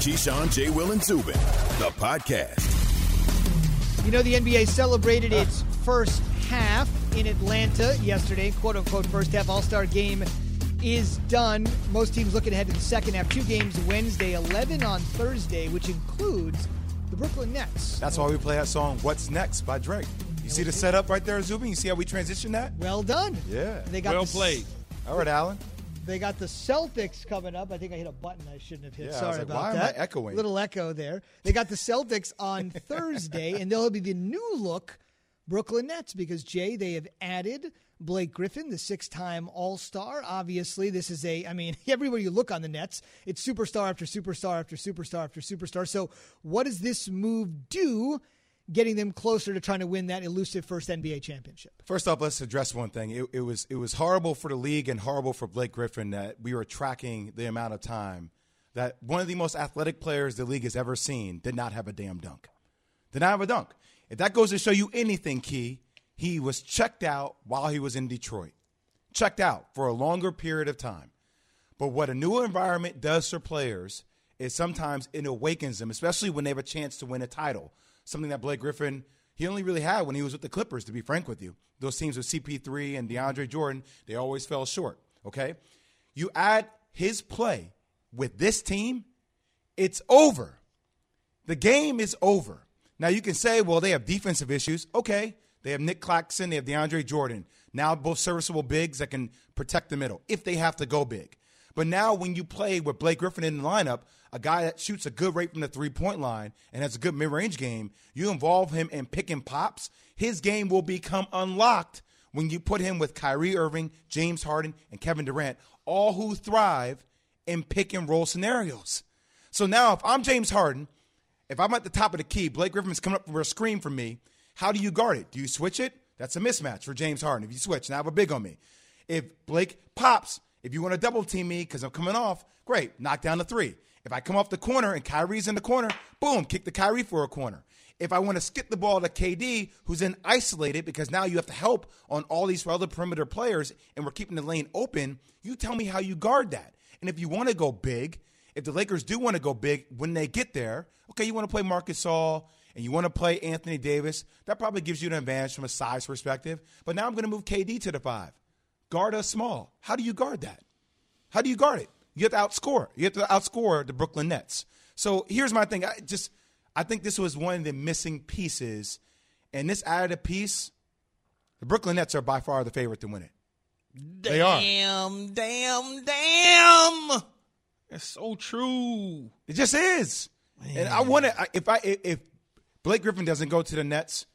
Keyshawn, J. Will, and Zubin, the podcast. You know, the NBA celebrated its first half in Atlanta yesterday, quote unquote, first half All Star game is done. Most teams looking ahead to the second half. Two games Wednesday, 11 on Thursday, which includes the Brooklyn Nets. That's why we play that song, What's Next by Drake. You see the setup right there, Zubin? You see how we transition that? Well done. Yeah. They got Well the, played. All right, Alan. They got the Celtics coming up. I think I hit a button I shouldn't have hit. Yeah, Sorry like, about why am that. I echoing? Little echo there. They got the Celtics on Thursday, and they'll be the new look Brooklyn Nets because Jay, they have added Blake Griffin, the six-time All-Star. Obviously, this is a. I mean, everywhere you look on the Nets, it's superstar after superstar after superstar after superstar. So, what does this move do? Getting them closer to trying to win that elusive first NBA championship. First off, let's address one thing. It, it was it was horrible for the league and horrible for Blake Griffin that we were tracking the amount of time that one of the most athletic players the league has ever seen did not have a damn dunk. Did not have a dunk. If that goes to show you anything, Key, he was checked out while he was in Detroit. Checked out for a longer period of time. But what a new environment does for players is sometimes it awakens them, especially when they have a chance to win a title. Something that Blake Griffin, he only really had when he was with the Clippers, to be frank with you. Those teams with CP3 and DeAndre Jordan, they always fell short, okay? You add his play with this team, it's over. The game is over. Now you can say, well, they have defensive issues. Okay. They have Nic Claxton, they have DeAndre Jordan. Now both serviceable bigs that can protect the middle if they have to go big. But now when you play with Blake Griffin in the lineup, a guy that shoots a good rate from the three point line and has a good mid range game, you involve him in pick and pops, his game will become unlocked when you put him with Kyrie Irving, James Harden, and Kevin Durant, all who thrive in pick and roll scenarios. So now if I'm James Harden, if I'm at the top of the key, Blake Griffin's coming up for a screen from me. How do you guard it? Do you switch it? That's a mismatch for James Harden. If you switch, now have a big on me. If Blake pops, if you want to double team me because I'm coming off, great, knock down the three. If I come off the corner and Kyrie's in the corner, boom, kick the Kyrie for a corner. If I want to skip the ball to KD, who's then isolated because now you have to help on all these other perimeter players and we're keeping the lane open, you tell me how you guard that. And if you want to go big, if the Lakers do want to go big when they get there, okay, you want to play Marc Gasol and you want to play Anthony Davis, that probably gives you an advantage from a size perspective. But now I'm going to move KD to the five. Guard us small. How do you guard that? How do you guard it? You have to outscore. You have to outscore the Brooklyn Nets. So here's my thing. I just I think this was one of the missing pieces. And this added a piece. The Brooklyn Nets are by far the favorite to win it. They are. Damn, damn, damn. That's so true. It just is. And I want to if I if Blake Griffin doesn't go to the Nets,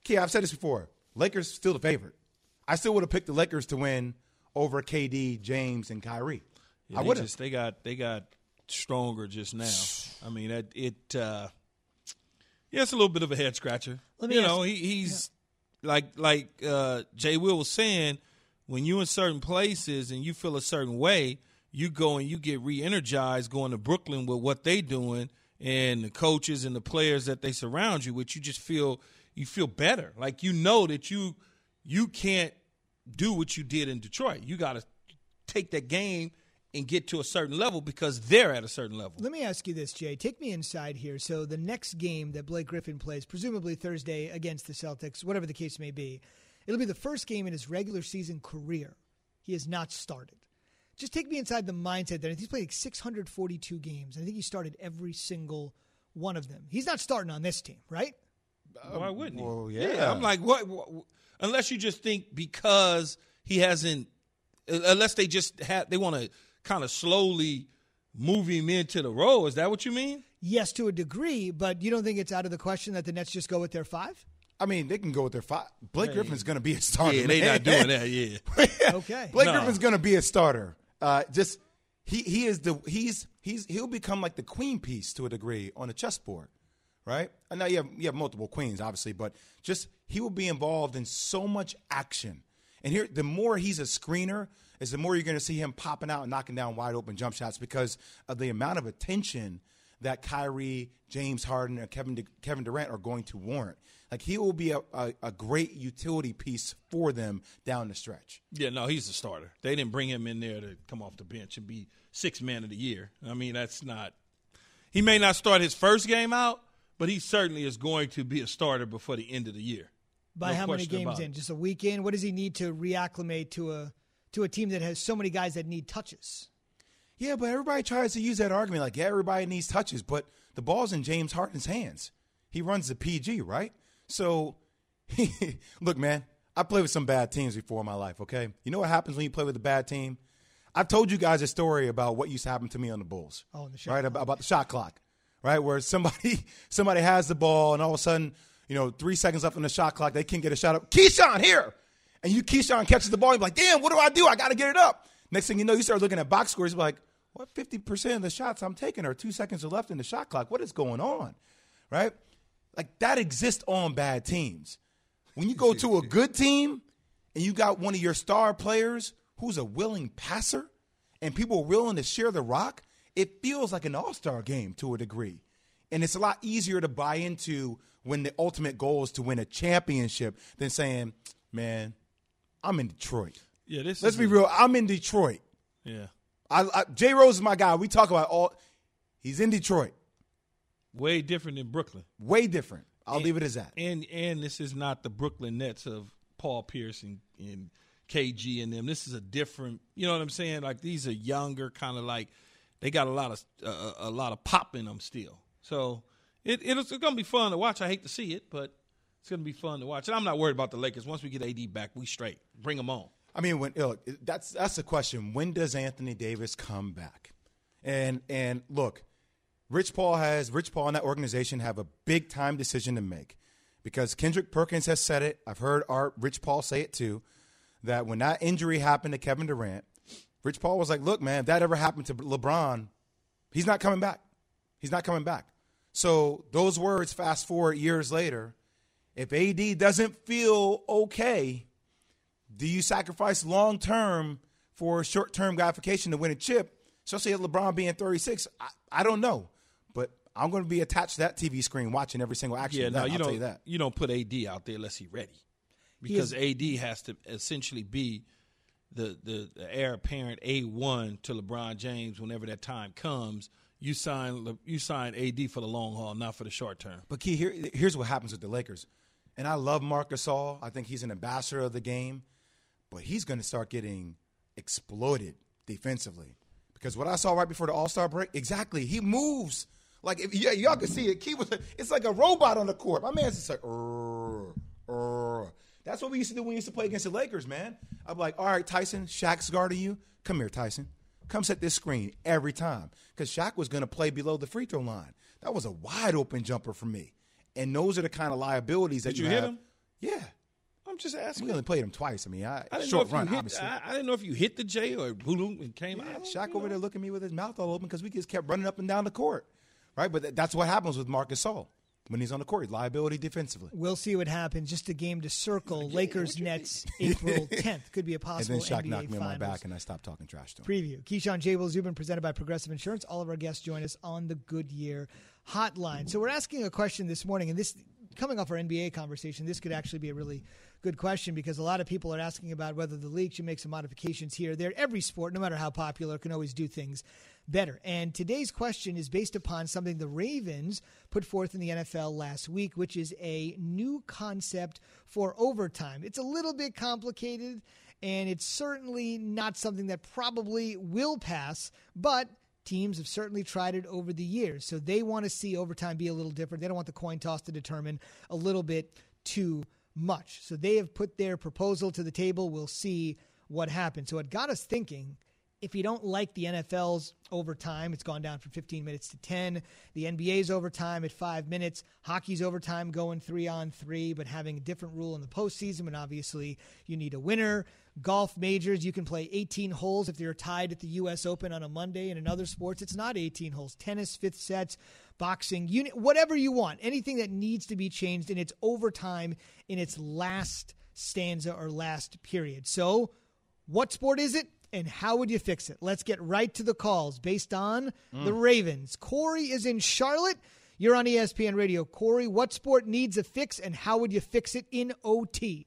okay, I've said this before. Lakers still the favorite. I still would have picked the Lakers to win over KD, James, and Kyrie. Yeah, I they would have. they got they got stronger just now. I mean, it, it uh, yeah, it's a little bit of a head scratcher. Let me you ask- know, he, he's like like uh, Jay Will was saying, when you in certain places and you feel a certain way, you go and you get re-energized going to Brooklyn with what they doing and the coaches and the players that they surround you with. You just feel you feel better. Like you know that you you can't do what you did in Detroit. You got to take that game and get to a certain level because they're at a certain level. Let me ask you this, Jay. Take me inside here. So the next game that Blake Griffin plays, presumably Thursday against the Celtics, whatever the case may be, it'll be the first game in his regular season career he has not started. Just take me inside the mindset there. He's played like 642 games. I think he started every single one of them. He's not starting on this team, right? Why wouldn't he? well, yeah. I'm like, what, what? Unless you just think because he hasn't, unless they just have, they want to kind of slowly move him into the role. Is that what you mean? Yes, to a degree, but you don't think it's out of the question that the Nets just go with their five? I mean, they can go with their five. Blake Griffin's going to be a starter. Yeah, they man. not doing that. Yeah. Okay. Blake No. Griffin's going to be a starter. Uh, just he he is the he's he's he'll become like the queen piece to a degree on a chessboard, right? I know you have you have multiple queens, obviously, but just he will be involved in so much action. And here, the more he's a screener, is the more you're going to see him popping out and knocking down wide open jump shots because of the amount of attention that Kyrie, James Harden, and Kevin Kevin Durant are going to warrant. Like he will be a, a, a great utility piece for them down the stretch. Yeah, no, he's a starter. They didn't bring him in there to come off the bench and be six man of the year. I mean, that's not. He may not start his first game out, but he certainly is going to be a starter before the end of the year. By No how many question games in? Just a weekend? What does he need to reacclimate to a to a team that has so many guys that need touches? Yeah, but everybody tries to use that argument like, yeah, everybody needs touches, but the ball's in James Harden's hands. He runs the PG, right? So, look, man, I played with some bad teams before in my life, okay? You know what happens when you play with a bad team? I've told you guys a story about what used to happen to me on the Bulls. Oh, in the shot right about, about the shot clock, right? Where somebody somebody has the ball and all of a sudden, you know, three seconds left on the shot clock, they can't get a shot up. Keyshawn here, and you Keyshawn catches the ball. You're like, damn, what do I do? I got to get it up. Next thing you know, you start looking at box scores. You're like, what? Fifty percent of the shots I'm taking are two seconds left in the shot clock. What is going on, right? Like that exists on bad teams. When you go to a good team and you got one of your star players who's a willing passer and people are willing to share the rock, it feels like an all star game to a degree. And it's a lot easier to buy into when the ultimate goal is to win a championship than saying, man, I'm in Detroit. Yeah, this Let's be real. I'm in Detroit. Yeah, I, I, Jay Rose is my guy. We talk about all. He's in Detroit. way different than Brooklyn. Way different. I'll leave it as that. And and this is not the Brooklyn Nets of Paul Pierce and, and KG and them. This is a different. You know what I'm saying? Like these are younger, kind of like they got a lot of uh, a lot of pop in them still. So it it's going to be fun to watch. I hate to see it, but it's going to be fun to watch. And I'm not worried about the Lakers. Once we get AD back, we straight. Bring them on. I mean, when look, that's that's the question. When does Anthony Davis come back? And and look, Rich Paul has Rich Paul and that organization have a big time decision to make because Kendrick Perkins has said it. I've heard Art Rich Paul say it too. That when that injury happened to Kevin Durant, Rich Paul was like, "Look, man, if that ever happened to LeBron, he's not coming back. He's not coming back." So those words, fast forward years later, if AD doesn't feel okay, do you sacrifice long term for short term gratification to win a chip? Especially at LeBron being 36, I, I don't know, but I'm going to be attached to that TV screen watching every single action. Yeah, of no, you I'll don't. tell you that. You don't put AD out there unless he's ready, because AD has to essentially be the, the the heir apparent A one to LeBron James whenever that time comes. You sign you sign AD for the long haul, not for the short term. But Key, here, here's what happens with the Lakers, and I love Marc Gasol. I think he's an ambassador of the game, but he's going to start getting exploited defensively because what I saw right before the All Star break, exactly, he moves like if, yeah, y'all can see it. Key was it's like a robot on the court. My man's just like. That's what we used to do when we used to play against the Lakers, man. I'm like, all right, Tyson, Shaq's guarding you. Come here, Tyson. Come set this screen every time because Shaq was going to play below the free throw line. That was a wide open jumper for me, and those are the kind of liabilities that you have. Did you, you hit have. him? Yeah, I'm just asking. we only played him twice. I mean, I, I didn't short know if run, hit, obviously. I, I didn't know if you hit the J or boom and came Yeah, out. Shaq over know. there looking at me with his mouth all open because we just kept running up and down the court, right? But th- that's what happens with Marcus Gasol when he's on the court. Liability defensively. We'll see what happens. Just a game to circle. Lakers Nets April 10th could be a possible. And then Shaq NBA knocked me on my back, and I stopped talking trash to him. preview. Keyshawn J. Will Zubin presented by Progressive Insurance. All of our guests join us on the Goodyear Hotline. So we're asking a question this morning, and this coming off our NBA conversation, this could actually be a really good question because a lot of people are asking about whether the league should make some modifications here there. Every sport, no matter how popular, can always do things better. And today's question is based upon something the Ravens put forth in the NFL last week, which is a new concept for overtime. It's a little bit complicated and it's certainly not something that probably will pass, but teams have certainly tried it over the years. So they want to see overtime be a little different. They don't want the coin toss to determine a little bit too much. So they have put their proposal to the table. We'll see what happens. So it got us thinking if you don't like the NFL's overtime, it's gone down from 15 minutes to 10. The NBA's overtime at five minutes. Hockey's overtime going three on three, but having a different rule in the postseason. And obviously, you need a winner. Golf majors, you can play 18 holes if you're tied at the U.S. Open on a Monday. And in other sports, it's not 18 holes. Tennis, fifth sets, boxing, you, whatever you want. Anything that needs to be changed in its overtime in its last stanza or last period. So, what sport is it? And how would you fix it? Let's get right to the calls based on the Ravens. Corey is in Charlotte. You're on ESPN Radio. Corey, what sport needs a fix and how would you fix it in OT?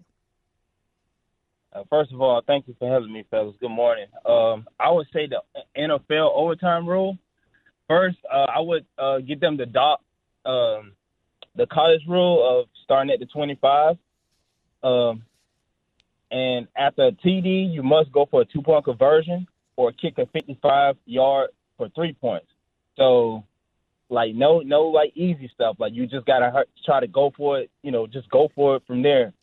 Uh, first of all, thank you for having me, fellas. Good morning. Um, I would say the NFL overtime rule. First, uh, I would uh, get them to adopt um, the college rule of starting at the 25. Um, and after a TD, you must go for a two point conversion or kick a 55 yard for three points. So, like, no, no, like easy stuff. Like, you just gotta try to go for it. You know, just go for it from there.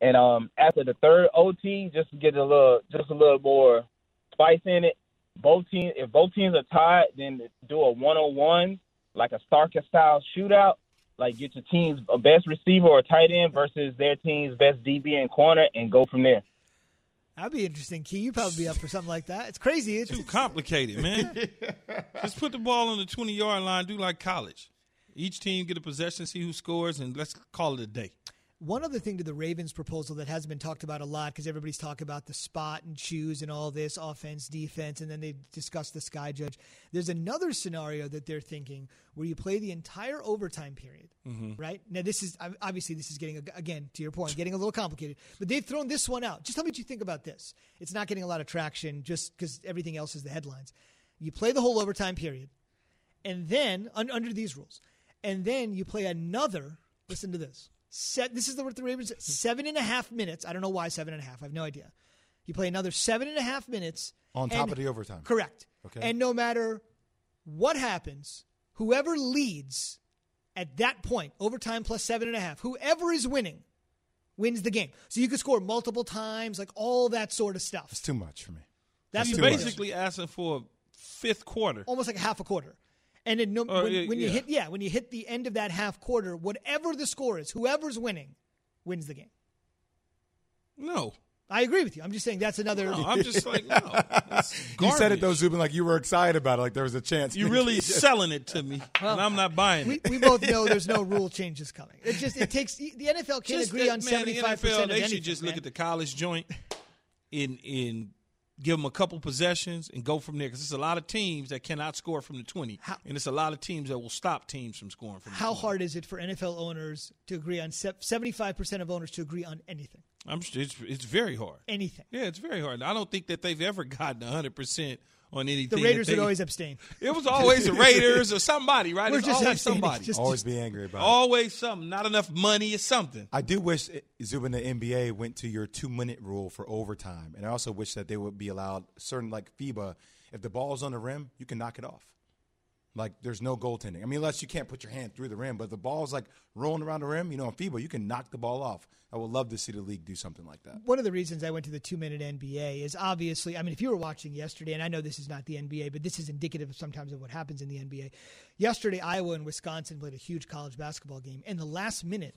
And um, after the third OT, just to get a little, just a little more spice in it. Both teams, if both teams are tied, then do a one-on-one, like a Starker style shootout. Like get your team's best receiver or tight end versus their team's best DB and corner, and go from there. That'd be interesting, Key. You'd probably be up for something like that. It's crazy. It's too complicated, man. Just put the ball on the twenty yard line. Do like college. Each team get a possession, see who scores, and let's call it a day. One other thing to the Ravens proposal that hasn't been talked about a lot because everybody's talking about the spot and choose and all this offense, defense, and then they discuss the sky judge. There's another scenario that they're thinking where you play the entire overtime period, mm-hmm. right? Now, this is obviously this is getting again to your point, getting a little complicated, but they've thrown this one out. Just tell me what you think about this. It's not getting a lot of traction just because everything else is the headlines. You play the whole overtime period, and then un- under these rules, and then you play another. Listen to this Set, this is the what the Ravens seven and a half minutes. I don't know why seven and a half. I have no idea. You play another seven and a half minutes on top of the overtime. Correct. Okay. And no matter what happens, whoever leads at that point, overtime plus seven and a half, whoever is winning wins the game. So you could score multiple times, like all that sort of stuff. It's too much for me. That's He's basically much. asking for a fifth quarter, almost like a half a quarter. And then no, uh, when, yeah, when, you yeah. hit yeah, when you hit the end of that half quarter, whatever the score is, whoever's winning wins the game. No. I agree with you. I'm just saying that's another. No, I'm just like, no. you said it though, Zubin, like you were excited about it, like there was a chance. You're really selling it to me, well, and I'm not buying we, it. We both know there's no rule changes coming. It just it takes the NFL can't just agree that, on 75 percent. They should just man. look at the college joint in in give them a couple possessions and go from there because it's a lot of teams that cannot score from the 20 how, and it's a lot of teams that will stop teams from scoring from how hard is it for nfl owners to agree on 75% of owners to agree on anything? I'm, it's, it's very hard. Anything. Yeah it's very hard. I don't think that they've ever gotten 100% on anything. The Raiders they, would always abstain. It was always the Raiders or somebody, right? We're it's just always somebody. Just, always be angry about always it. something. Not enough money or something. I do wish Zubin and the NBA went to your two minute rule for overtime, and I also wish that they would be allowed certain like FIBA. If the ball's on the rim, you can knock it off. Like there's no goaltending. I mean, unless you can't put your hand through the rim, but the ball's like rolling around the rim. You know, in FIBA, you can knock the ball off. I would love to see the league do something like that. One of the reasons I went to the two minute NBA is obviously, I mean, if you were watching yesterday, and I know this is not the NBA, but this is indicative sometimes of what happens in the NBA. Yesterday, Iowa and Wisconsin played a huge college basketball game, and the last minute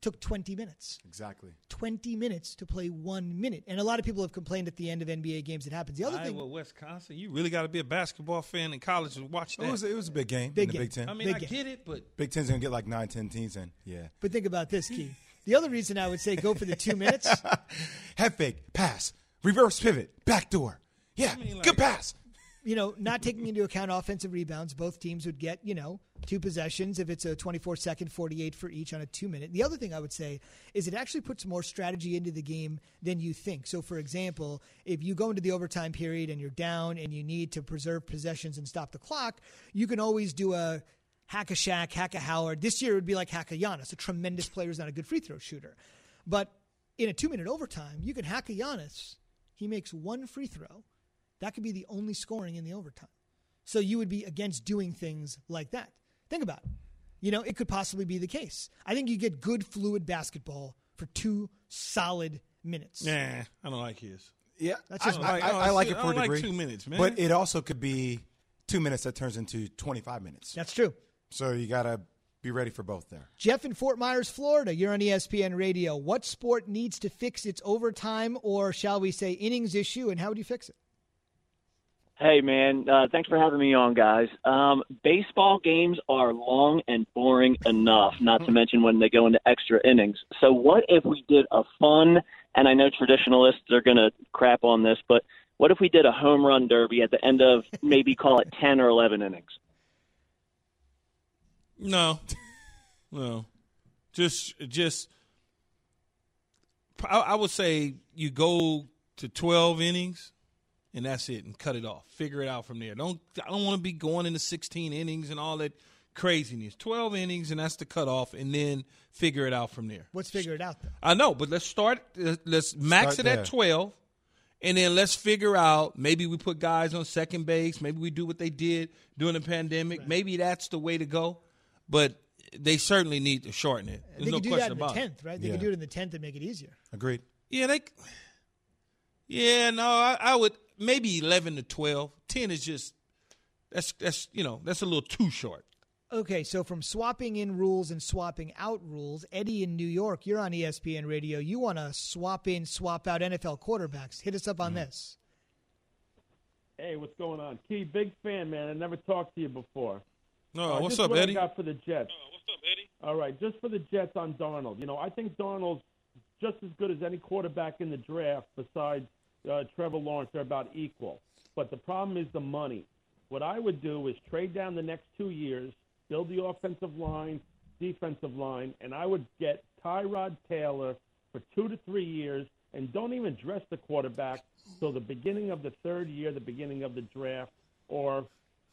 took 20 minutes. Exactly. 20 minutes to play one minute. And a lot of people have complained at the end of NBA games it happens. The other Iowa, thing. Wisconsin, you really got to be a basketball fan in college to watch that. It was, it was a big game big in game. the Big Ten. I mean, big I game. get it, but. Big Ten's going to get like nine, ten teams in. Yeah. But think about this, Key. The other reason I would say go for the two minutes. Head fake, pass, reverse pivot, backdoor. Yeah, I mean, like, good pass you know, not taking into account offensive rebounds, both teams would get, you know, two possessions if it's a 24 second, 48 for each on a two minute. The other thing I would say is it actually puts more strategy into the game than you think. So, for example, if you go into the overtime period and you're down and you need to preserve possessions and stop the clock, you can always do a hack a Shaq, hack a Howard. This year it would be like hack a Giannis, a tremendous player who's not a good free throw shooter. But in a two minute overtime, you can hack a Giannis. He makes one free throw that could be the only scoring in the overtime. So you would be against doing things like that. Think about it. You know, it could possibly be the case. I think you get good fluid basketball for two solid minutes. Nah, I don't like his. Yeah, that's just I, I, I, I like it for a degree. Like two minutes, man. But it also could be two minutes that turns into twenty-five minutes. That's true. So you got to be ready for both there. Jeff in Fort Myers, Florida. You're on ESPN Radio. What sport needs to fix its overtime, or shall we say, innings issue, and how would you fix it? Hey, man. Uh, thanks for having me on, guys. Um, baseball games are long and boring enough, not to mention when they go into extra innings. So, what if we did a fun, and I know traditionalists are going to crap on this, but what if we did a home run derby at the end of maybe call it 10 or 11 innings? No. No. Just, just, I, I would say you go to 12 innings and that's it, and cut it off. Figure it out from there. Don't I don't want to be going into 16 innings and all that craziness. 12 innings, and that's the cutoff, and then figure it out from there. What's figure it out though? I know, but let's start. Let's max Start it there. at 12, and then let's figure out. Maybe we put guys on second base. Maybe we do what they did during the pandemic. Maybe that's the way to go. But they certainly need to shorten it. There's they no could do that question in the about it. tenth, right? They Yeah. could do it in the tenth and make it easier. Agreed. Yeah, they. Yeah, no, I, I would maybe eleven to twelve. Ten is just that's that's you know that's a little too short. Okay, so from swapping in rules and swapping out rules, Eddie in New York, you're on ESPN Radio. You want to swap in, swap out NFL quarterbacks. Hit us up on this. Hey, what's going on? Key, big fan, man. I never talked to you before. No, Uh, what's up, what Eddie? I got for the Jets. what's up, Eddie? All right, just for the Jets on Darnold. You know, I think Darnold's just as good as any quarterback in the draft besides uh, Trevor Lawrence. They're about equal. But the problem is the money. What I would do is trade down the next two years, build the offensive line, defensive line, and I would get Tyrod Taylor for two to three years, and don't even dress the quarterback till the beginning of the third year, the beginning of the draft, or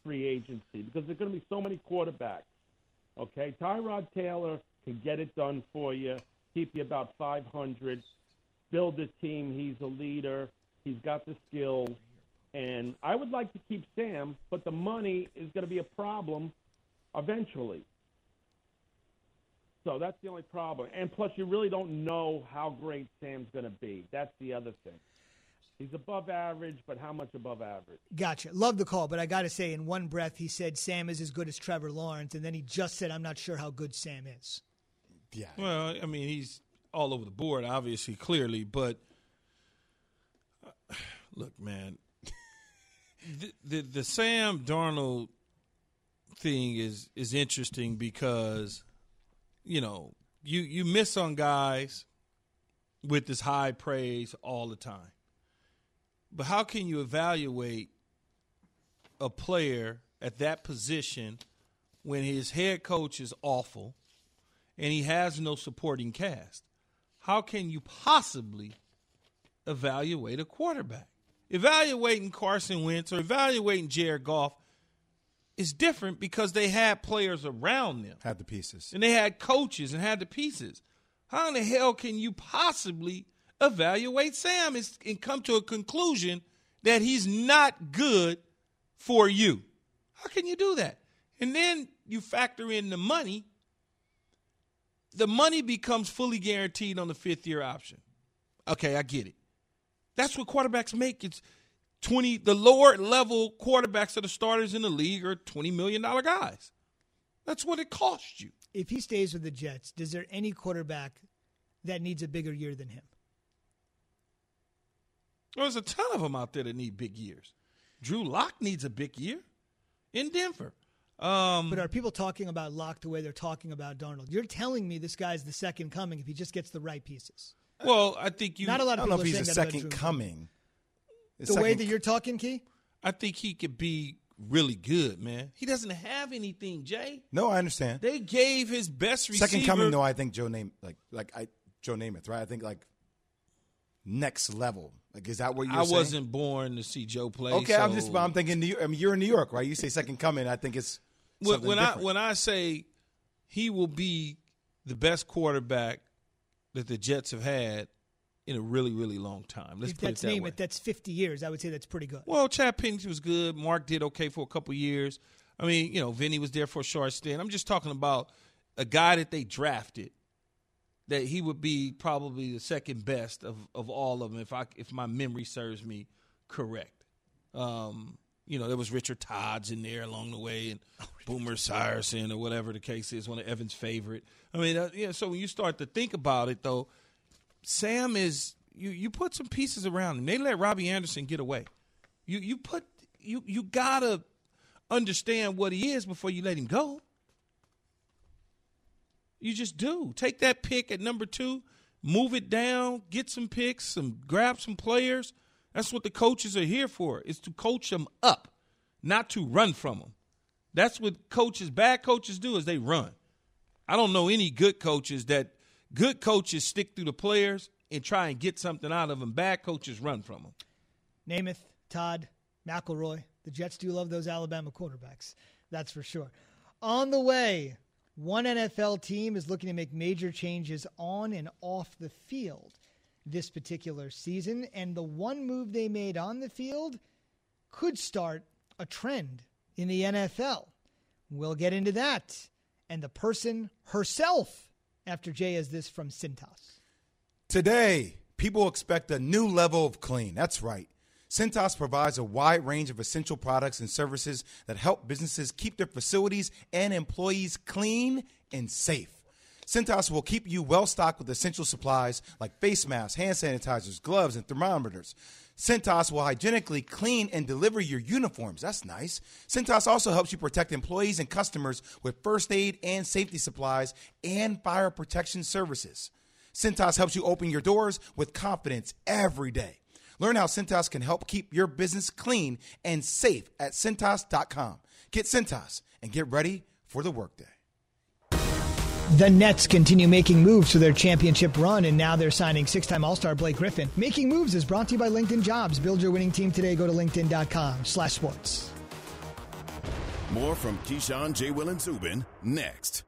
free agency, because there's going to be so many quarterbacks. Okay, Tyrod Taylor can get it done for you, keep you about 500, build a team. He's a leader. He's got the skills. And I would like to keep Sam, but the money is going to be a problem eventually. So that's the only problem. And plus, you really don't know how great Sam's going to be. That's the other thing. He's above average, but how much above average? Gotcha. Love the call, but I got to say, in one breath, he said Sam is as good as Trevor Lawrence, and then he just said, I'm not sure how good Sam is. Yeah. Well, I mean, he's all over the board, obviously, clearly, but look, man, the, the the Sam Darnold thing is is interesting because you know you you miss on guys with this high praise all the time, but how can you evaluate a player at that position when his head coach is awful? and he has no supporting cast. How can you possibly evaluate a quarterback? Evaluating Carson Wentz or evaluating Jared Goff is different because they had players around them Had the pieces. and they had coaches and had the pieces. How in the hell can you possibly evaluate Sam and come to a conclusion that he's not good for you? How can you do that? And then you factor in the money. The money becomes fully guaranteed on the fifth year option. Okay, I get it. That's what quarterbacks make. It's 20 the lower level quarterbacks that the starters in the league are 20 million dollar guys. That's what it costs you. If he stays with the Jets, is there any quarterback that needs a bigger year than him? There's a ton of them out there that need big years. Drew Lock needs a big year in Denver. Um, But are people talking about Lock the way they're talking about Darnold? You're telling me this guy's the second coming if he just gets the right pieces. Well, I think you. Not a lot of I don't know if he's saying a that about second Drew. coming. The way that you're talking, Key? I think he could be really good, man. He doesn't have anything, Jay. No, I understand. They gave his best receiver. Second coming, though, I think Joe Name like like I Joe Namath, right? I think like next level. Like, is that what you're I saying? wasn't born to see Joe play. Okay, I'm so- just. I'm thinking. New York, I mean, you're in New York, right? You say second coming. I think it's when, when I when I say he will be the best quarterback that the Jets have had in a really really long time. Let's if put that's it that name way. it, that's 50 years. I would say that's pretty good. Well, Chad Pennington was good. Mark did okay for a couple years. I mean, you know, Vinny was there for a short stint. I'm just talking about a guy that they drafted that he would be probably the second best of, of all of them if I if my memory serves me correct. Um, you know, there was Richard Todd's in there along the way, and Boomer Esiason or whatever the case is, one of Evan's favorite. I mean, uh, yeah. So when you start to think about it, though, Sam is you. You put some pieces around him. They let Robbie Anderson get away. You you put you you gotta understand what he is before you let him go. You just do. Take that pick at number two, move it down, get some picks, some grab some players. That's what the coaches are here for, is to coach them up, not to run from them. That's what coaches, bad coaches do, is they run. I don't know any good coaches that good coaches stick through the players and try and get something out of them. Bad coaches run from them. Namath, Todd McElroy. The Jets do love those Alabama quarterbacks. That's for sure. On the way, one NFL team is looking to make major changes on and off the field this particular season, and the one move they made on the field could start a trend in the NFL. We'll get into that and the person herself after Jay is this from Cintas. Today, people expect a new level of clean. That's right. Cintas provides a wide range of essential products and services that help businesses keep their facilities and employees clean and safe. Cintas will keep you well stocked with essential supplies like face masks, hand sanitizers, gloves, and thermometers. Cintas will hygienically clean and deliver your uniforms. That's nice. Cintas also helps you protect employees and customers with first aid and safety supplies and fire protection services. Cintas helps you open your doors with confidence every day. Learn how Cintas can help keep your business clean and safe at Cintas.com. Get Cintas and get ready for the workday. The Nets continue making moves to their championship run, and now they're signing six time All Star Blake Griffin. Making Moves is brought to you by LinkedIn Jobs. Build your winning team today. Go to LinkedIn.com slash sports. More from Keyshawn, J. Will, and Zubin next.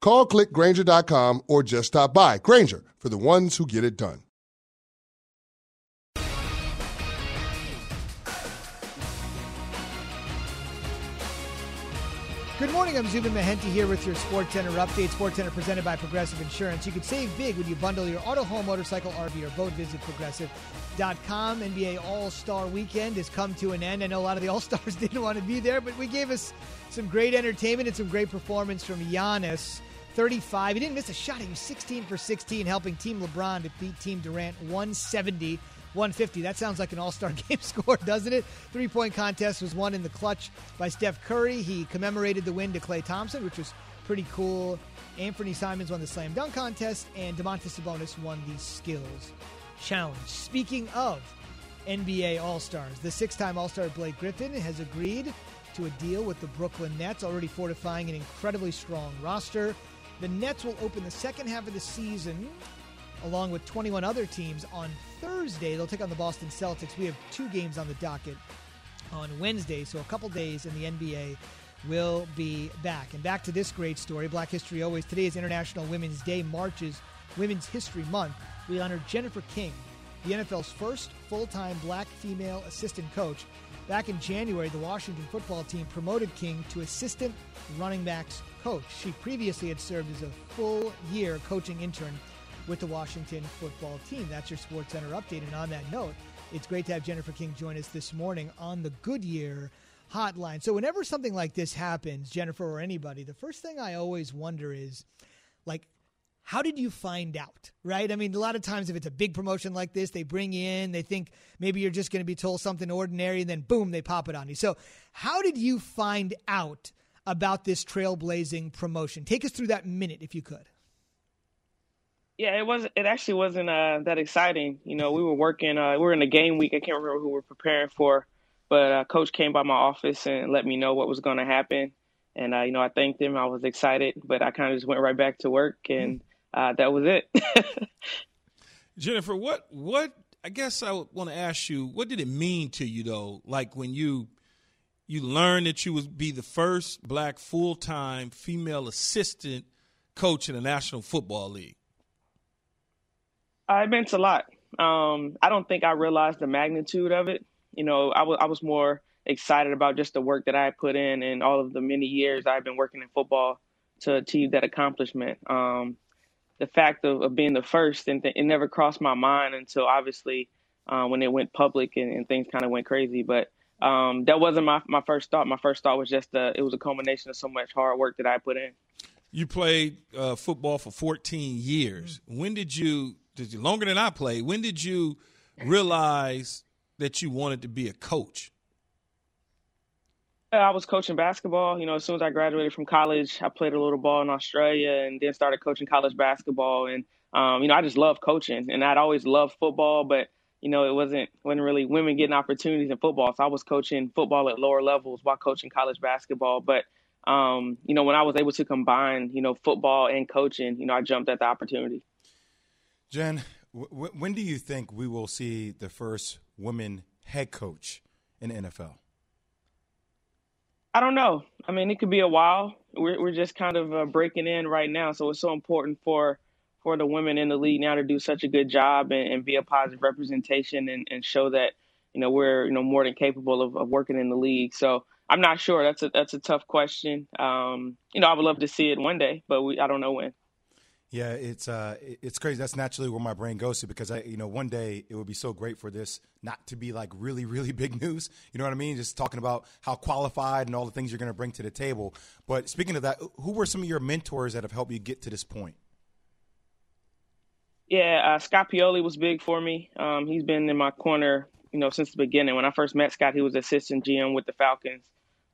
Call clickgrainger.com or just stop by. Grainger for the ones who get it done. Good morning. I'm Zubin Mehenti here with your Sports Center update. Sports Center presented by Progressive Insurance. You can save big when you bundle your auto, home, motorcycle, RV, or boat. Visit progressive.com. NBA All Star Weekend has come to an end. I know a lot of the All Stars didn't want to be there, but we gave us some great entertainment and some great performance from Giannis. 35. He didn't miss a shot. He was 16 for 16, helping Team LeBron to beat Team Durant 170 150. That sounds like an all star game score, doesn't it? Three point contest was won in the clutch by Steph Curry. He commemorated the win to Klay Thompson, which was pretty cool. Anfernee Simons won the slam dunk contest, and Domantas Sabonis won the skills challenge. Speaking of NBA All Stars, the six time All Star Blake Griffin has agreed to a deal with the Brooklyn Nets, already fortifying an incredibly strong roster. The Nets will open the second half of the season along with 21 other teams on Thursday. They'll take on the Boston Celtics. We have two games on the docket on Wednesday, so a couple days, and the NBA will be back. And back to this great story Black History Always. Today is International Women's Day, Marches Women's History Month. We honor Jennifer King, the NFL's first full time black female assistant coach. Back in January, the Washington football team promoted King to assistant running backs coach. She previously had served as a full year coaching intern with the Washington football team. That's your Sports Center update. And on that note, it's great to have Jennifer King join us this morning on the Goodyear hotline. So, whenever something like this happens, Jennifer or anybody, the first thing I always wonder is like, how did you find out, right? I mean, a lot of times if it's a big promotion like this, they bring you in, they think maybe you're just going to be told something ordinary, and then boom, they pop it on you. So, how did you find out about this trailblazing promotion? Take us through that minute, if you could. Yeah, it was. It actually wasn't uh, that exciting. You know, we were working. Uh, we were in a game week. I can't remember who we are preparing for, but uh, coach came by my office and let me know what was going to happen. And uh, you know, I thanked him. I was excited, but I kind of just went right back to work, and uh, that was it. Jennifer, what what? I guess I want to ask you, what did it mean to you though? Like when you you learned that you would be the first black full time female assistant coach in the National Football League. Uh, it meant a lot. Um, I don't think I realized the magnitude of it. You know, I was I was more excited about just the work that I put in and all of the many years I've been working in football to achieve that accomplishment. Um, the fact of, of being the first, and th- it never crossed my mind until obviously uh, when it went public and, and things kind of went crazy. But um, that wasn't my, my first thought. My first thought was just uh, it was a culmination of so much hard work that I put in. You played uh, football for 14 years. When did you, did you, longer than I played, when did you realize that you wanted to be a coach? I was coaching basketball. You know, as soon as I graduated from college, I played a little ball in Australia and then started coaching college basketball. And, um, you know, I just love coaching and I'd always loved football, but, you know, it wasn't, wasn't really women getting opportunities in football. So I was coaching football at lower levels while coaching college basketball. But, um, you know, when I was able to combine, you know, football and coaching, you know, I jumped at the opportunity. Jen, w- when do you think we will see the first woman head coach in NFL? I don't know. I mean, it could be a while. We're we're just kind of uh, breaking in right now, so it's so important for for the women in the league now to do such a good job and, and be a positive representation and, and show that you know we're you know more than capable of, of working in the league. So I'm not sure. That's a that's a tough question. Um, you know, I would love to see it one day, but we I don't know when. Yeah, it's uh, it's crazy. That's naturally where my brain goes to because I, you know, one day it would be so great for this not to be like really, really big news. You know what I mean? Just talking about how qualified and all the things you're going to bring to the table. But speaking of that, who were some of your mentors that have helped you get to this point? Yeah, uh, Scott Pioli was big for me. Um, he's been in my corner, you know, since the beginning. When I first met Scott, he was assistant GM with the Falcons,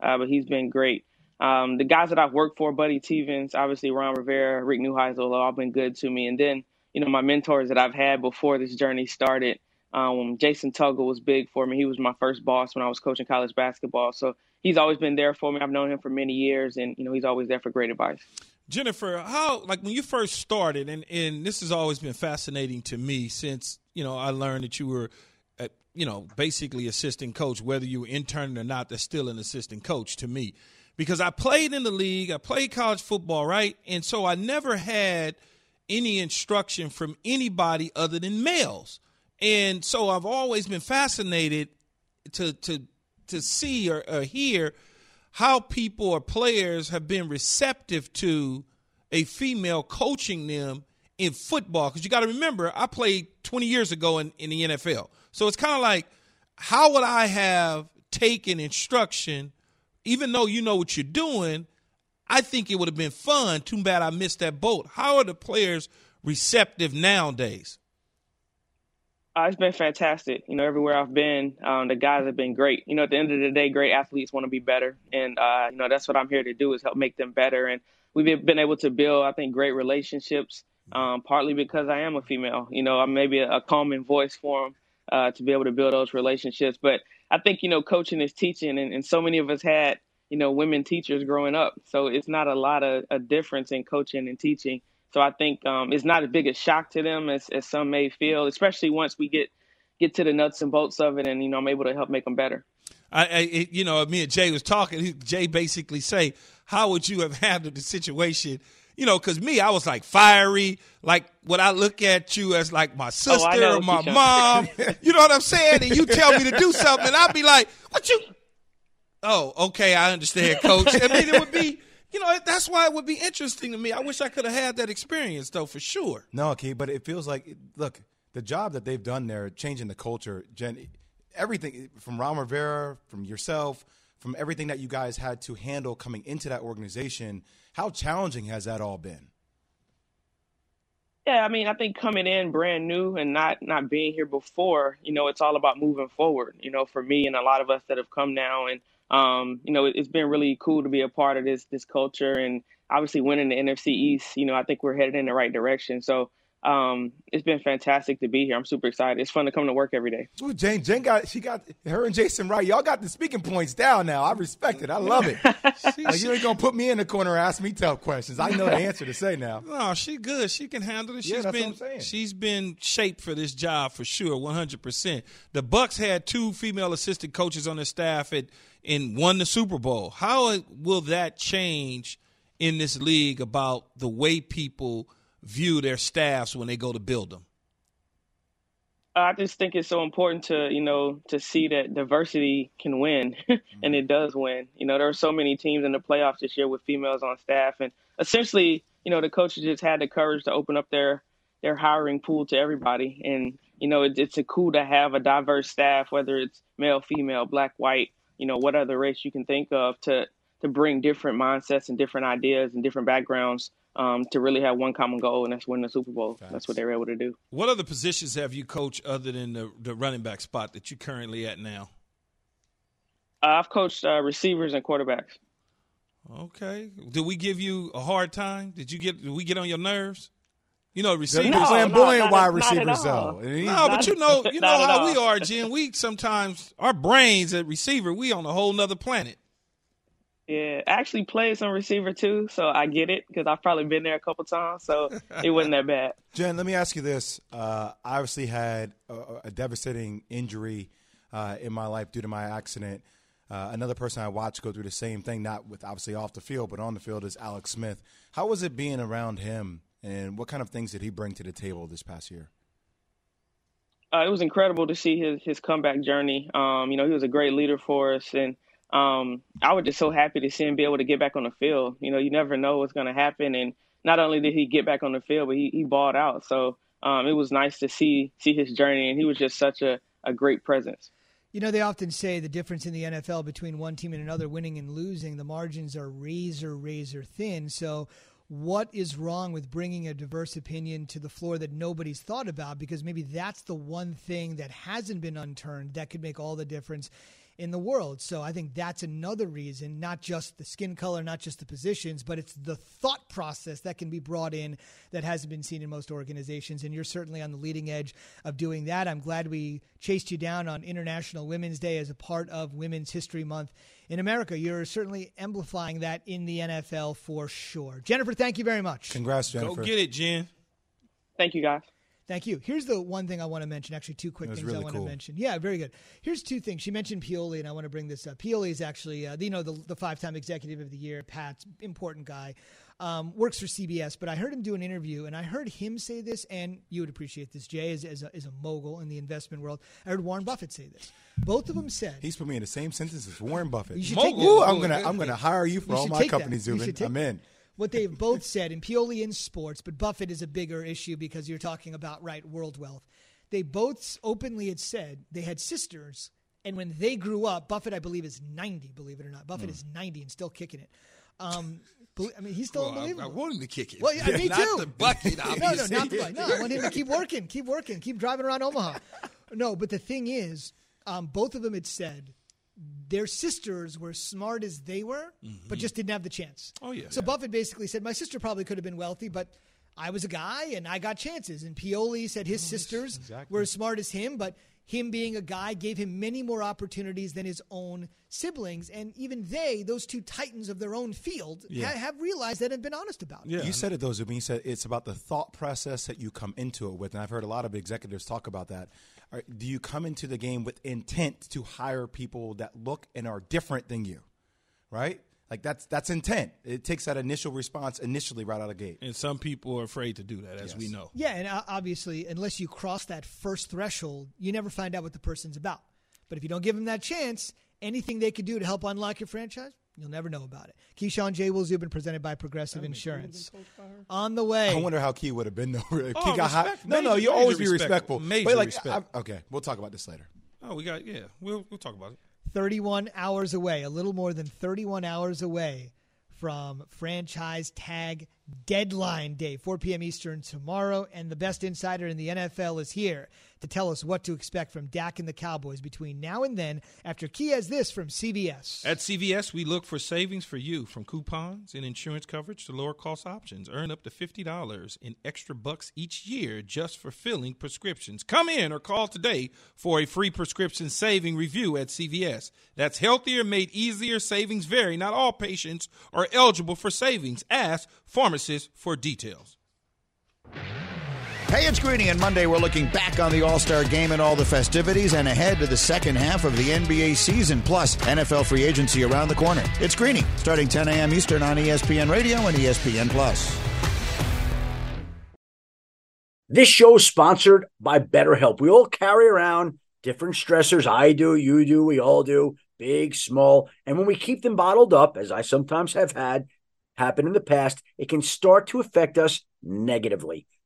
uh, but he's been great. Um, the guys that I've worked for, Buddy Teevens, obviously Ron Rivera, Rick Neuheisel, all been good to me. And then, you know, my mentors that I've had before this journey started. Um, Jason Tuggle was big for me. He was my first boss when I was coaching college basketball. So he's always been there for me. I've known him for many years, and you know, he's always there for great advice. Jennifer, how like when you first started, and and this has always been fascinating to me since you know I learned that you were. At, you know, basically assistant coach, whether you were interning or not, that's still an assistant coach to me because I played in the league, I played college football, right? And so I never had any instruction from anybody other than males. And so I've always been fascinated to to to see or, or hear how people or players have been receptive to a female coaching them in football. Because you got to remember, I played 20 years ago in, in the NFL. So it's kind of like, how would I have taken instruction even though you know what you're doing, I think it would have been fun. Too bad I missed that boat. How are the players receptive nowadays? Uh, it's been fantastic. You know, everywhere I've been, um, the guys have been great. You know, at the end of the day, great athletes want to be better, and uh, you know that's what I'm here to do is help make them better. And we've been able to build, I think, great relationships. Um, partly because I am a female. You know, I'm maybe a, a calming voice for them uh, to be able to build those relationships. But I think you know coaching is teaching, and, and so many of us had you know women teachers growing up, so it's not a lot of a difference in coaching and teaching. So I think um, it's not as big a shock to them as, as some may feel, especially once we get get to the nuts and bolts of it, and you know I'm able to help make them better. I, I you know, me and Jay was talking. Jay basically say, "How would you have handled the situation you know, because me, I was like fiery. Like when I look at you as like my oh, sister oh, or my mom, you know what I'm saying? And you tell me to do something, and I'll be like, "What you?" Oh, okay, I understand, Coach. I mean, it would be. You know, that's why it would be interesting to me. I wish I could have had that experience, though, for sure. No, okay, but it feels like, look, the job that they've done there, changing the culture, Jen, everything from Ron Rivera, from yourself, from everything that you guys had to handle coming into that organization – how challenging has that all been? Yeah, I mean, I think coming in brand new and not not being here before, you know, it's all about moving forward. You know, for me and a lot of us that have come now, and um, you know, it's been really cool to be a part of this this culture, and obviously winning the NFC East. You know, I think we're headed in the right direction. So um, it's been fantastic to be here. I'm super excited. It's fun to come to work every day. Ooh, Jane, Jane got she got her and Jason right. Y'all got the speaking points down now. I respect it. I love it. like, you ain't gonna put me in the corner and ask me tough questions. I know the answer to say now. No, she good. She can handle it. She's yeah, been she's been shaped for this job for sure, 100. percent The Bucs had two female assistant coaches on their staff at, and won the Super Bowl. How will that change in this league about the way people? View their staffs when they go to build them? I just think it's so important to you know to see that diversity can win, and it does win. You know, there are so many teams in the playoffs this year with females on staff, and essentially, you know, the coaches just had the courage to open up their their hiring pool to everybody, and you know, it, it's a cool to have a diverse staff, whether it's male, female, black, white, you know, what other race you can think of to to bring different mindsets and different ideas and different backgrounds um, to really have one common goal, and that's win the Super Bowl. Facts. That's what they were able to do. What other positions have you coached other than the, the running back spot that you're currently at now? Uh, I've coached uh, receivers and quarterbacks. Okay. Did we give you a hard time? Did you get? Did we get on your nerves? You know, receivers no, flamboyant no, wide receivers though. No, but you know, you know how we are, Jim. We sometimes our brains at receiver, we on a whole nother planet. Yeah, I actually played some receiver too, so I get it because I've probably been there a couple times, so it wasn't that bad. Jen, let me ask you this: uh, I obviously had a, a devastating injury uh, in my life due to my accident. Uh, another person I watched go through the same thing, not with obviously off the field, but on the field, is Alex Smith. How was it being around him and what kind of things did he bring to the table this past year? Uh, it was incredible to see his his comeback journey. Um, you know, he was a great leader for us, and um, I was just so happy to see him be able to get back on the field. You know, you never know what's going to happen, and not only did he get back on the field, but he, he balled out. So um, it was nice to see see his journey, and he was just such a, a great presence. You know, they often say the difference in the NFL between one team and another, winning and losing, the margins are razor, razor thin. So, what is wrong with bringing a diverse opinion to the floor that nobody's thought about because maybe that's the one thing that hasn't been unturned that could make all the difference in the world. So I think that's another reason, not just the skin color, not just the positions, but it's the thought process that can be brought in that hasn't been seen in most organizations. And you're certainly on the leading edge of doing that. I'm glad we chased you down on International Women's Day as a part of Women's History Month in America. You're certainly amplifying that in the NFL for sure. Jennifer, thank you very much. Congrats, Jennifer. Go get it, Jen. Thank you, guys. Thank you. Here's the one thing I want to mention. Actually, two quick things really I want cool. to mention. Yeah, very good. Here's two things. She mentioned Pioli, and I want to bring this up. Pioli is actually, uh, you know, the, the five-time executive of the year. Pat's important guy. Um, works for CBS, but I heard him do an interview, and I heard him say this, and you would appreciate this, Jay, as, as, a, as a mogul in the investment world. I heard Warren Buffett say this. Both of them said he's put me in the same sentence as Warren Buffett. You should mogul. Take I'm gonna I'm gonna hire you for you all my companies, Zubin. I'm in what they've both said, and Pioli in sports, but Buffett is a bigger issue because you're talking about right world wealth. They both openly had said they had sisters, and when they grew up, Buffett, I believe, is 90. Believe it or not, Buffett mm. is 90 and still kicking it. Um, I mean, he's still well, unbelievable. I, I, want him to kick it. Well, yeah, me not too. the bucket, no, no, not the bucket. No, I want him to keep working, keep working, keep driving around Omaha. No, but the thing is, um, both of them had said their sisters were smart as they were, mm-hmm. but just didn't have the chance. Oh yeah. So yeah. Buffett basically said, "My sister probably could have been wealthy, but I was a guy and I got chances." And Pioli said his oh, sisters exactly. were as smart as him, but him being a guy gave him many more opportunities than his own siblings. And even they, those two titans of their own field, yeah. ha- have realized that and been honest about it. Yeah. You said it, though, Zubin. You said it's about the thought process that you come into it with. And I've heard a lot of executives talk about that. do you come into the game with intent to hire people that look and are different than you, right? Like that's that's intent. It takes that initial response initially right out of the gate. And some people are afraid to do that, as yes. we know. Yeah, and uh, obviously, unless you cross that first threshold, you never find out what the person's about. But if you don't give them that chance, anything they could do to help unlock your franchise, You'll never know about it. Keyshawn J. Will Zubin presented by Progressive Insurance. On the way. I wonder how Key would have been though. Key oh, got hot. No, no, you always be respectful. Major Wait, like, respect. I, okay, we'll talk about this later. Oh, we got yeah. We'll we'll talk about it. 31 hours away, a little more than 31 hours away from franchise tag deadline day, 4 p.m. Eastern tomorrow. And the best insider in the NFL is here to tell us what to expect from Dak and the Cowboys between now and then. After Key has this from CVS. At CVS, we look for savings for you from coupons and insurance coverage to lower cost options. Earn up to $50 in extra bucks each year just for filling prescriptions. Come in or call today for a free prescription saving review at CVS. That's healthier, made easier. Savings vary. Not all patients are eligible for savings. Ask pharmacists for details. Hey, it's Greeny, and Monday we're looking back on the All Star game and all the festivities and ahead to the second half of the NBA season, plus NFL free agency around the corner. It's Greeny, starting 10 a.m. Eastern on ESPN Radio and ESPN Plus. This show is sponsored by BetterHelp. We all carry around different stressors. I do, you do, we all do, big, small. And when we keep them bottled up, as I sometimes have had, happen in the past, it can start to affect us negatively.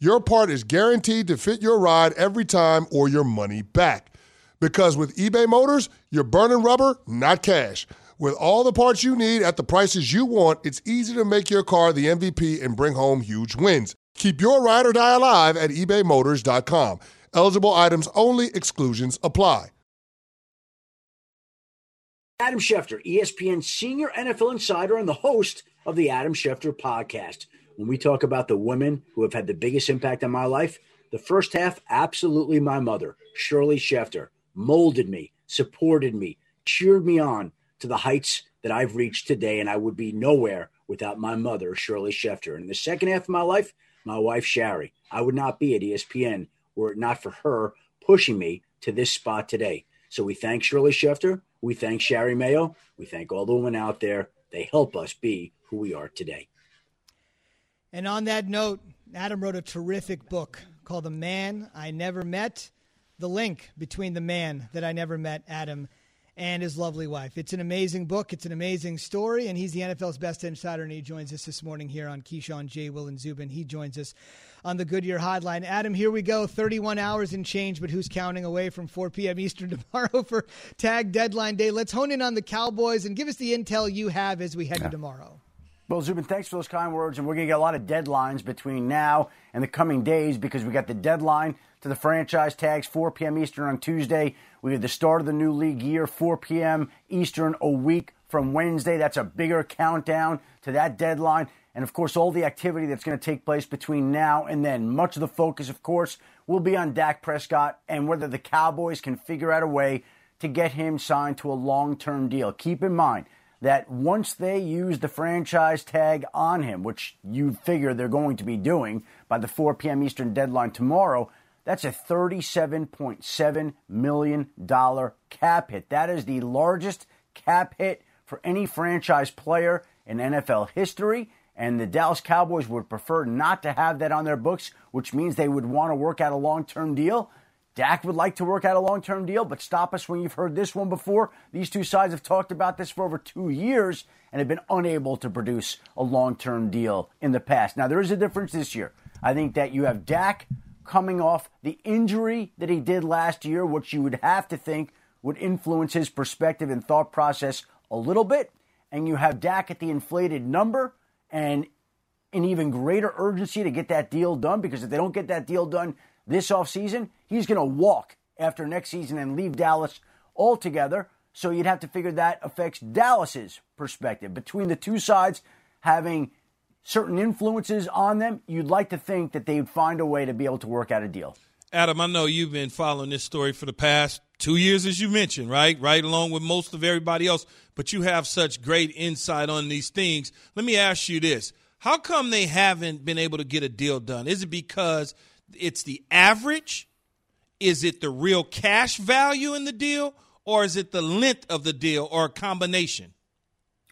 your part is guaranteed to fit your ride every time or your money back. Because with eBay Motors, you're burning rubber, not cash. With all the parts you need at the prices you want, it's easy to make your car the MVP and bring home huge wins. Keep your ride or die alive at ebaymotors.com. Eligible items only, exclusions apply. Adam Schefter, ESPN senior NFL insider and the host of the Adam Schefter podcast. When we talk about the women who have had the biggest impact on my life, the first half, absolutely my mother, Shirley Schefter, molded me, supported me, cheered me on to the heights that I've reached today, and I would be nowhere without my mother, Shirley Schefter. And in the second half of my life, my wife, Sharri. I would not be at ESPN were it not for her pushing me to this spot today. So we thank Shirley Schefter. We thank Sharri Maio. We thank all the women out there. They help us be who we are today. And on that note, Adam wrote a terrific book called The Man I Never Met. The link between the man that I never met, Adam, and his lovely wife. It's an amazing book. It's an amazing story, and he's the NFL's best insider, and he joins us this morning here on Keyshawn, J. Will, and Zubin. He joins us on the Goodyear Hotline. Adam, here we go. 31 hours and change, but who's counting away from 4 p.m. Eastern tomorrow for tag deadline day? Let's hone in on the Cowboys and give us the intel you have as we head yeah. to tomorrow. Well, Zubin, thanks for those kind words. And we're going to get a lot of deadlines between now and the coming days because we got the deadline to the franchise tags, 4 p.m. Eastern on Tuesday. We have the start of the new league year, 4 p.m. Eastern, a week from Wednesday. That's a bigger countdown to that deadline. And of course, all the activity that's going to take place between now and then. Much of the focus, of course, will be on Dak Prescott and whether the Cowboys can figure out a way to get him signed to a long term deal. Keep in mind, that once they use the franchise tag on him, which you figure they're going to be doing by the 4 p.m. Eastern deadline tomorrow, that's a $37.7 million cap hit. That is the largest cap hit for any franchise player in NFL history. And the Dallas Cowboys would prefer not to have that on their books, which means they would want to work out a long term deal. Dak would like to work out a long term deal, but stop us when you've heard this one before. These two sides have talked about this for over two years and have been unable to produce a long term deal in the past. Now, there is a difference this year. I think that you have Dak coming off the injury that he did last year, which you would have to think would influence his perspective and thought process a little bit. And you have Dak at the inflated number and an even greater urgency to get that deal done because if they don't get that deal done, this offseason, he's going to walk after next season and leave Dallas altogether. So you'd have to figure that affects Dallas's perspective. Between the two sides having certain influences on them, you'd like to think that they'd find a way to be able to work out a deal. Adam, I know you've been following this story for the past two years, as you mentioned, right? Right along with most of everybody else, but you have such great insight on these things. Let me ask you this. How come they haven't been able to get a deal done? Is it because it's the average? Is it the real cash value in the deal? Or is it the length of the deal or a combination?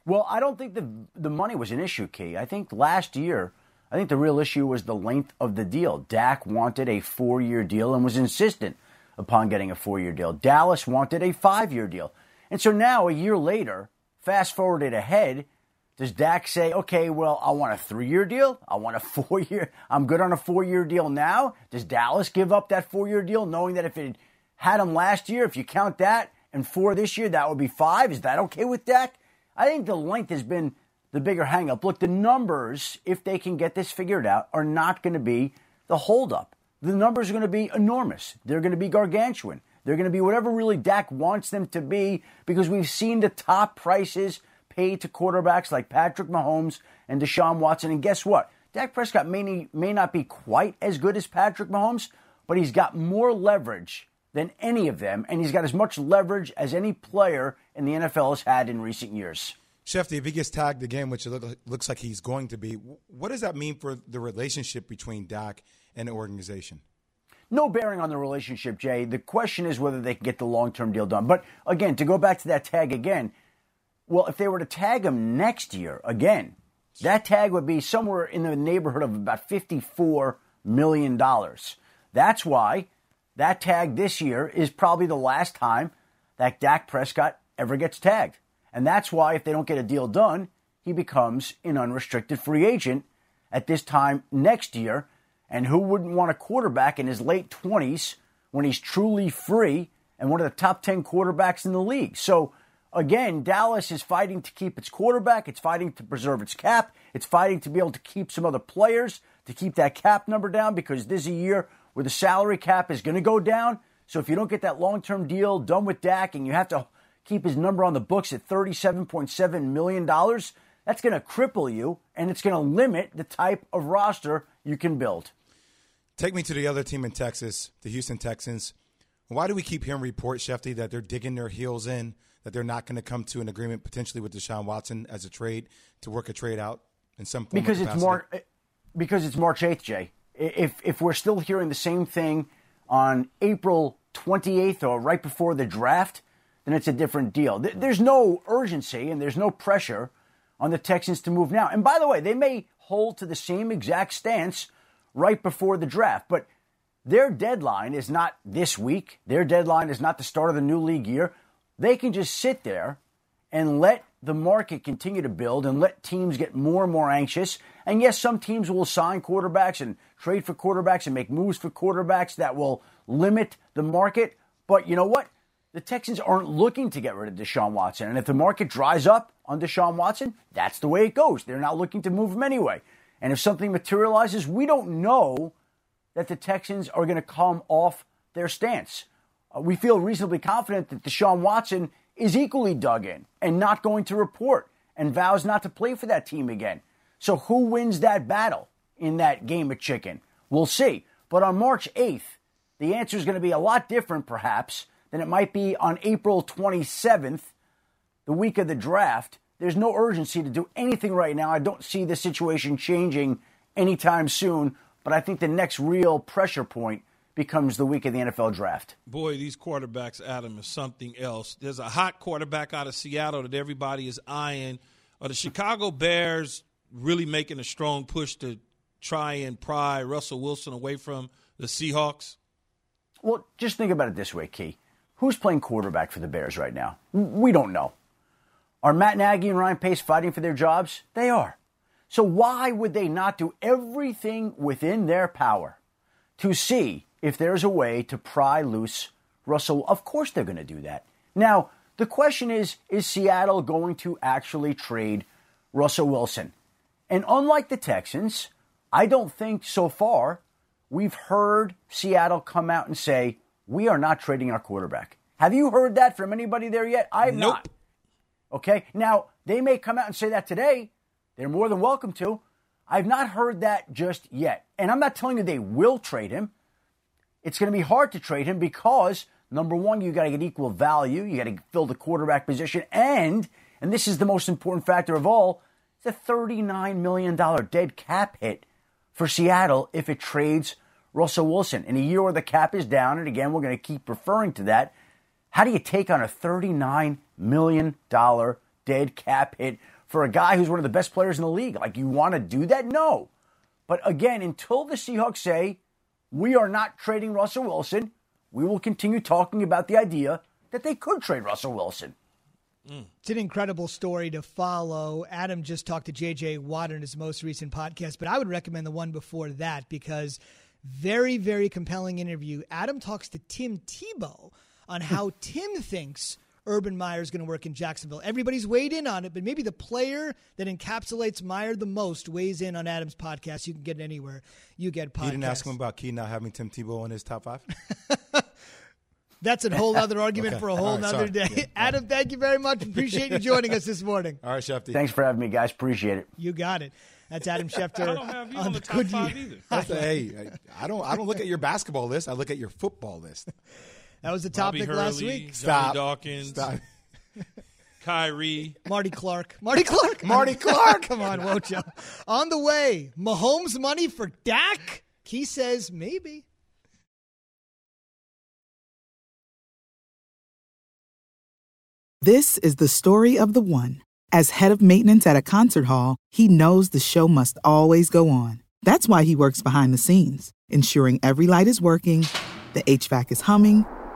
Well, I don't think the the money was an issue, Key. I think last year, I think the real issue was the length of the deal. Dak wanted a four year deal and was insistent upon getting a four year deal. Dallas wanted a five year deal. And so now, a year later, fast forwarded ahead, does Dak say, okay, well, I want a three year deal? I want a four year, I'm good on a four year deal now? Does Dallas give up that four year deal knowing that if it had him last year, if you count that and four this year, that would be five? Is that okay with Dak? I think the length has been the bigger hangup. Look, the numbers, if they can get this figured out, are not going to be the holdup. The numbers are going to be enormous. They're going to be gargantuan. They're going to be whatever really Dak wants them to be because we've seen the top prices paid to quarterbacks like Patrick Mahomes and Deshaun Watson. And guess what? Dak Prescott may, may not be quite as good as Patrick Mahomes, but he's got more leverage than any of them, and he's got as much leverage as any player in the NFL has had in recent years. Shefty, if he gets tagged again, which it look, looks like he's going to be, what does that mean for the relationship between Dak and the organization? No bearing on the relationship, Jay. The question is whether they can get the long term deal done. But again, to go back to that tag again, well, if they were to tag him next year again, that tag would be somewhere in the neighborhood of about $54 million. That's why that tag this year is probably the last time that Dak Prescott ever gets tagged. And that's why, if they don't get a deal done, he becomes an unrestricted free agent at this time next year. And who wouldn't want a quarterback in his late 20s when he's truly free and one of the top 10 quarterbacks in the league? So, again, Dallas is fighting to keep its quarterback, it's fighting to preserve its cap, it's fighting to be able to keep some other players to keep that cap number down because this is a year where the salary cap is going to go down. So, if you don't get that long term deal done with Dak and you have to keep his number on the books at $37.7 million, that's going to cripple you and it's going to limit the type of roster you can build. Take me to the other team in Texas, the Houston Texans. Why do we keep hearing reports, Shefty, that they're digging their heels in, that they're not going to come to an agreement potentially with Deshaun Watson as a trade to work a trade out in some form? Because it's more eh, because it's March eighth, Jay. If if we're still hearing the same thing on April twenty eighth or right before the draft, then it's a different deal. There's no urgency and there's no pressure on the Texans to move now. And by the way, they may hold to the same exact stance right before the draft, but their deadline is not this week. Their deadline is not the start of the new league year. They can just sit there and let the market continue to build and let teams get more and more anxious. And yes, some teams will sign quarterbacks and trade for quarterbacks and make moves for quarterbacks that will limit the market. But you know what? the Texans aren't looking to get rid of Deshaun Watson. And if the market dries up on Deshaun Watson, that's the way it goes. They're not looking to move him anyway. And if something materializes, we don't know that the Texans are going to come off their stance. Uh, we feel reasonably confident that Deshaun Watson is equally dug in and not going to report and vows not to play for that team again. So who wins that battle in that game of chicken? We'll see. But on March 8th, the answer is going to be a lot different, perhaps than it might be on April 27th, the week of the draft. There's no urgency to do anything right now. I don't see the situation changing anytime soon, but I think the next real pressure point becomes the week of the NFL draft. Boy, these quarterbacks, Adam, is something else. There's a hot quarterback out of Seattle that everybody is eyeing. Are the Chicago Bears really making a strong push to try and pry Russell Wilson away from the Seahawks? Well, just think about it this way, Key. Who's playing quarterback for the Bears right now? We don't know. Are Matt Nagy and Ryan Pace fighting for their jobs? They are. So why would they not do everything within their power to see if there's a way to pry loose Russell? Of course they're going to do that. Now, the question is is Seattle going to actually trade Russell Wilson? And unlike the Texans, I don't think so far we've heard Seattle come out and say, we are not trading our quarterback. Have you heard that from anybody there yet? I have nope. not. Okay. Now, they may come out and say that today. They're more than welcome to. I've not heard that just yet. And I'm not telling you they will trade him. It's going to be hard to trade him because, number one, you got to get equal value. You got to fill the quarterback position. And, and this is the most important factor of all, it's a $39 million dead cap hit for Seattle if it trades Russell Wilson. In a year where the cap is down, and again, we're going to keep referring to that, how do you take on a $39 million dead cap hit for a guy who's one of the best players in the league? Like, you want to do that? No. But again, until the Seahawks say, we are not trading Russell Wilson, we will continue talking about the idea that they could trade Russell Wilson. It's an incredible story to follow. Adam just talked to J.J. Watt in his most recent podcast, but I would recommend the one before that because very, very compelling interview. Adam talks to Tim Tebow on how Tim thinks Urban Meyer is going to work in Jacksonville. Everybody's weighed in on it, but maybe the player that encapsulates Meyer the most weighs in on Adam's podcast. You can get it anywhere you get podcasts. You didn't ask him about Key not having Tim Tebow in his top five? That's a whole other argument Okay. for a whole right, other day. Yeah. Adam, thank you very much. Appreciate you joining us this morning. All right, Shefty. Thanks for having me, guys. Appreciate it. You got it. That's Adam Schefter I don't have you on the top Goodyear. five either. That's the- hey, I I don't. I don't look at your basketball list. I look at your football list. That was the Bobby topic last Hurley, week. Johnny Stop. Dawkins, Stop. Kyrie. Marty Clark. Marty Clark. Marty Clark. Come on, Wocho. On the way, Mahomes money for Dak? He says maybe. This is the story of the one. As head of maintenance at a concert hall, he knows the show must always go on. That's why he works behind the scenes, ensuring every light is working, the HVAC is humming,